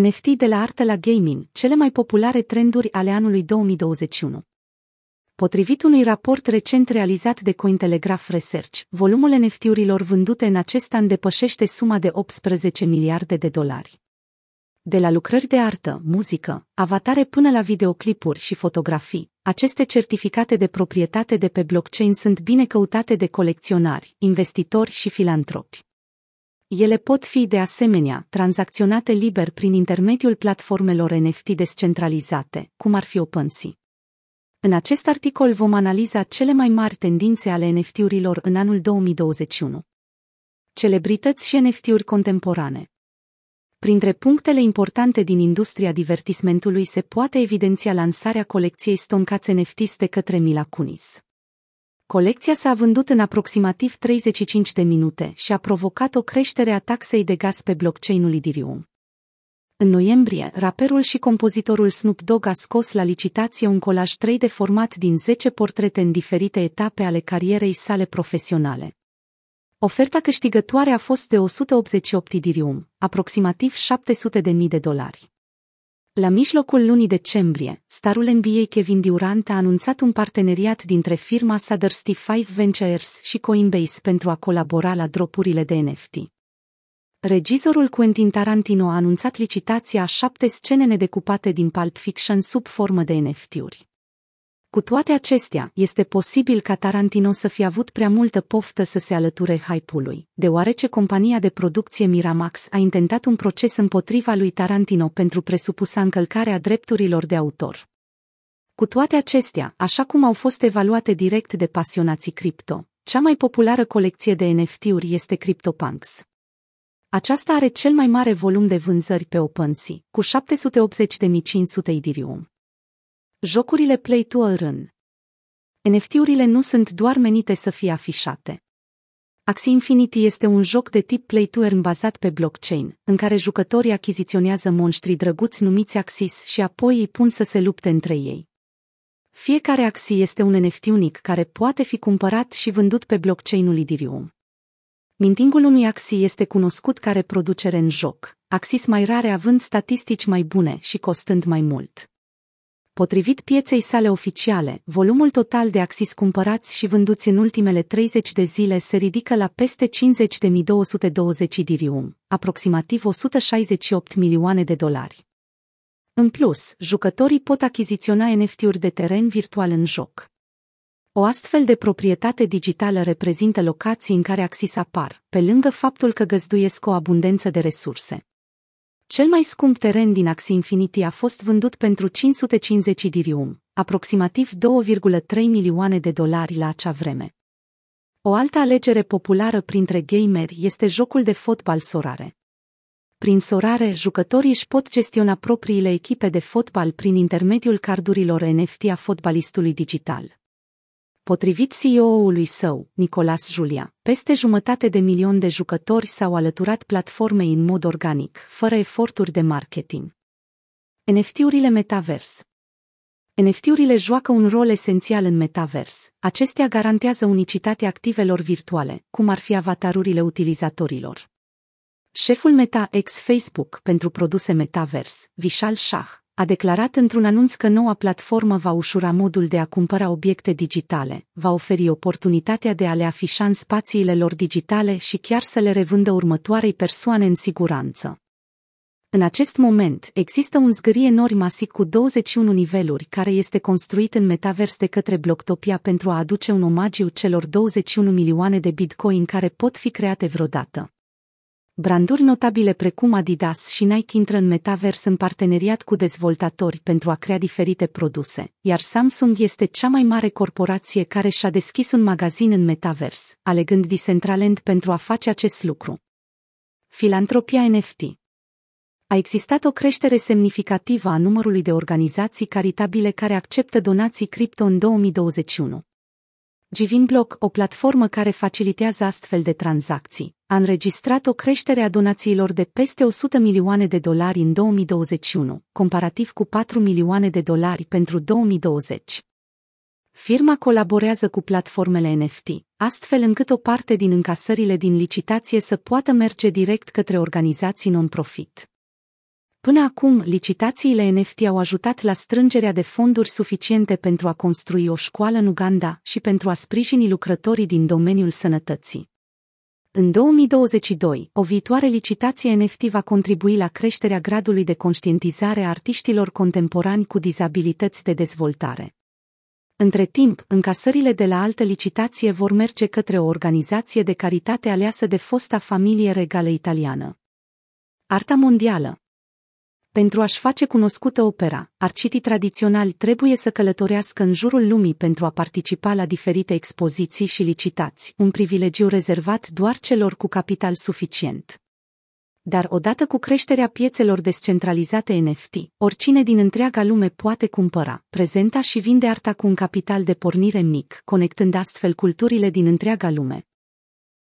NFT de la artă la gaming, cele mai populare trenduri ale anului 2021. Potrivit unui raport recent realizat de Cointelegraph Research, volumul NFT-urilor vândute în acest an depășește suma de 18 miliarde de dolari. De la lucrări de artă, muzică, avatare până la videoclipuri și fotografii, aceste certificate de proprietate de pe blockchain sunt bine căutate de colecționari, investitori și filantropi. Ele pot fi, de asemenea, tranzacționate liber prin intermediul platformelor NFT descentralizate, cum ar fi OpenSea. În acest articol vom analiza cele mai mari tendințe ale NFT-urilor în anul 2021. Celebrități și NFT-uri contemporane Printre punctele importante din industria divertismentului se poate evidenția lansarea colecției Stoncați NFTs de către Mila Kunis. Colecția s-a vândut în aproximativ 35 de minute și a provocat o creștere a taxei de gaz pe blockchain-ul Ethereum. În noiembrie, raperul și compozitorul Snoop Dogg a scos la licitație un colaj 3D format din 10 portrete în diferite etape ale carierei sale profesionale. Oferta câștigătoare a fost de 188 Ethereum, aproximativ 700.000 de dolari. La mijlocul lunii decembrie, starul NBA Kevin Durant a anunțat un parteneriat dintre firma Sadersti 5 Ventures și Coinbase pentru a colabora la dropurile de NFT. Regizorul Quentin Tarantino a anunțat licitația a șapte scene nedecupate din Pulp Fiction sub formă de NFT-uri. Cu toate acestea, este posibil ca Tarantino să fi avut prea multă poftă să se alăture hype-ului, deoarece compania de producție Miramax a intentat un proces împotriva lui Tarantino pentru presupusa încălcare a drepturilor de autor. Cu toate acestea, așa cum au fost evaluate direct de pasionații cripto, cea mai populară colecție de NFT-uri este CryptoPunks. Aceasta are cel mai mare volum de vânzări pe OpenSea, cu 780.500 Ethereum. Jocurile Play to Earn NFT-urile nu sunt doar menite să fie afișate. Axie Infinity este un joc de tip Play to Earn bazat pe blockchain, în care jucătorii achiziționează monștri drăguți numiți Axis și apoi îi pun să se lupte între ei. Fiecare Axie este un NFT unic care poate fi cumpărat și vândut pe blockchain-ul Ethereum. Mintingul unui Axie este cunoscut ca reproducere în joc, Axis mai rare având statistici mai bune și costând mai mult. Potrivit pieței sale oficiale, volumul total de Axis cumpărați și vânduți în ultimele 30 de zile se ridică la peste 50.220 dirium, aproximativ 168 milioane de dolari. În plus, jucătorii pot achiziționa NFT-uri de teren virtual în joc. O astfel de proprietate digitală reprezintă locații în care Axis apar, pe lângă faptul că găzduiesc o abundență de resurse. Cel mai scump teren din Axie Infinity a fost vândut pentru 550 dirium, aproximativ 2,3 milioane de dolari la acea vreme. O altă alegere populară printre gameri este jocul de fotbal Sorare. Prin Sorare, jucătorii își pot gestiona propriile echipe de fotbal prin intermediul cardurilor NFT a fotbalistului digital. Potrivit CEO-ului său, Nicolas Julia, peste jumătate de milion de jucători s-au alăturat platformei în mod organic, fără eforturi de marketing. NFT-urile metavers NFT-urile joacă un rol esențial în metavers. Acestea garantează unicitatea activelor virtuale, cum ar fi avatarurile utilizatorilor. Șeful Meta ex Facebook pentru produse metavers, Vishal Shah, a declarat într-un anunț că noua platformă va ușura modul de a cumpăra obiecte digitale, va oferi oportunitatea de a le afișa în spațiile lor digitale și chiar să le revândă următoarei persoane în siguranță. În acest moment, există un zgârie enorm masic cu 21 niveluri care este construit în metavers de către Blocktopia pentru a aduce un omagiu celor 21 milioane de bitcoin care pot fi create vreodată. Branduri notabile precum Adidas și Nike intră în metavers în parteneriat cu dezvoltatori pentru a crea diferite produse, iar Samsung este cea mai mare corporație care și-a deschis un magazin în metavers, alegând Decentraland pentru a face acest lucru. Filantropia NFT a existat o creștere semnificativă a numărului de organizații caritabile care acceptă donații cripto în 2021. Block, o platformă care facilitează astfel de tranzacții, a înregistrat o creștere a donațiilor de peste 100 milioane de dolari în 2021, comparativ cu 4 milioane de dolari pentru 2020. Firma colaborează cu platformele NFT, astfel încât o parte din încasările din licitație să poată merge direct către organizații non-profit. Până acum, licitațiile NFT au ajutat la strângerea de fonduri suficiente pentru a construi o școală în Uganda și pentru a sprijini lucrătorii din domeniul sănătății. În 2022, o viitoare licitație NFT va contribui la creșterea gradului de conștientizare a artiștilor contemporani cu dizabilități de dezvoltare. Între timp, încasările de la altă licitație vor merge către o organizație de caritate aleasă de fosta familie regală italiană. Arta mondială pentru a-și face cunoscută opera, arcitii tradiționali trebuie să călătorească în jurul lumii pentru a participa la diferite expoziții și licitați, un privilegiu rezervat doar celor cu capital suficient. Dar odată cu creșterea piețelor descentralizate NFT, oricine din întreaga lume poate cumpăra, prezenta și vinde arta cu un capital de pornire mic, conectând astfel culturile din întreaga lume.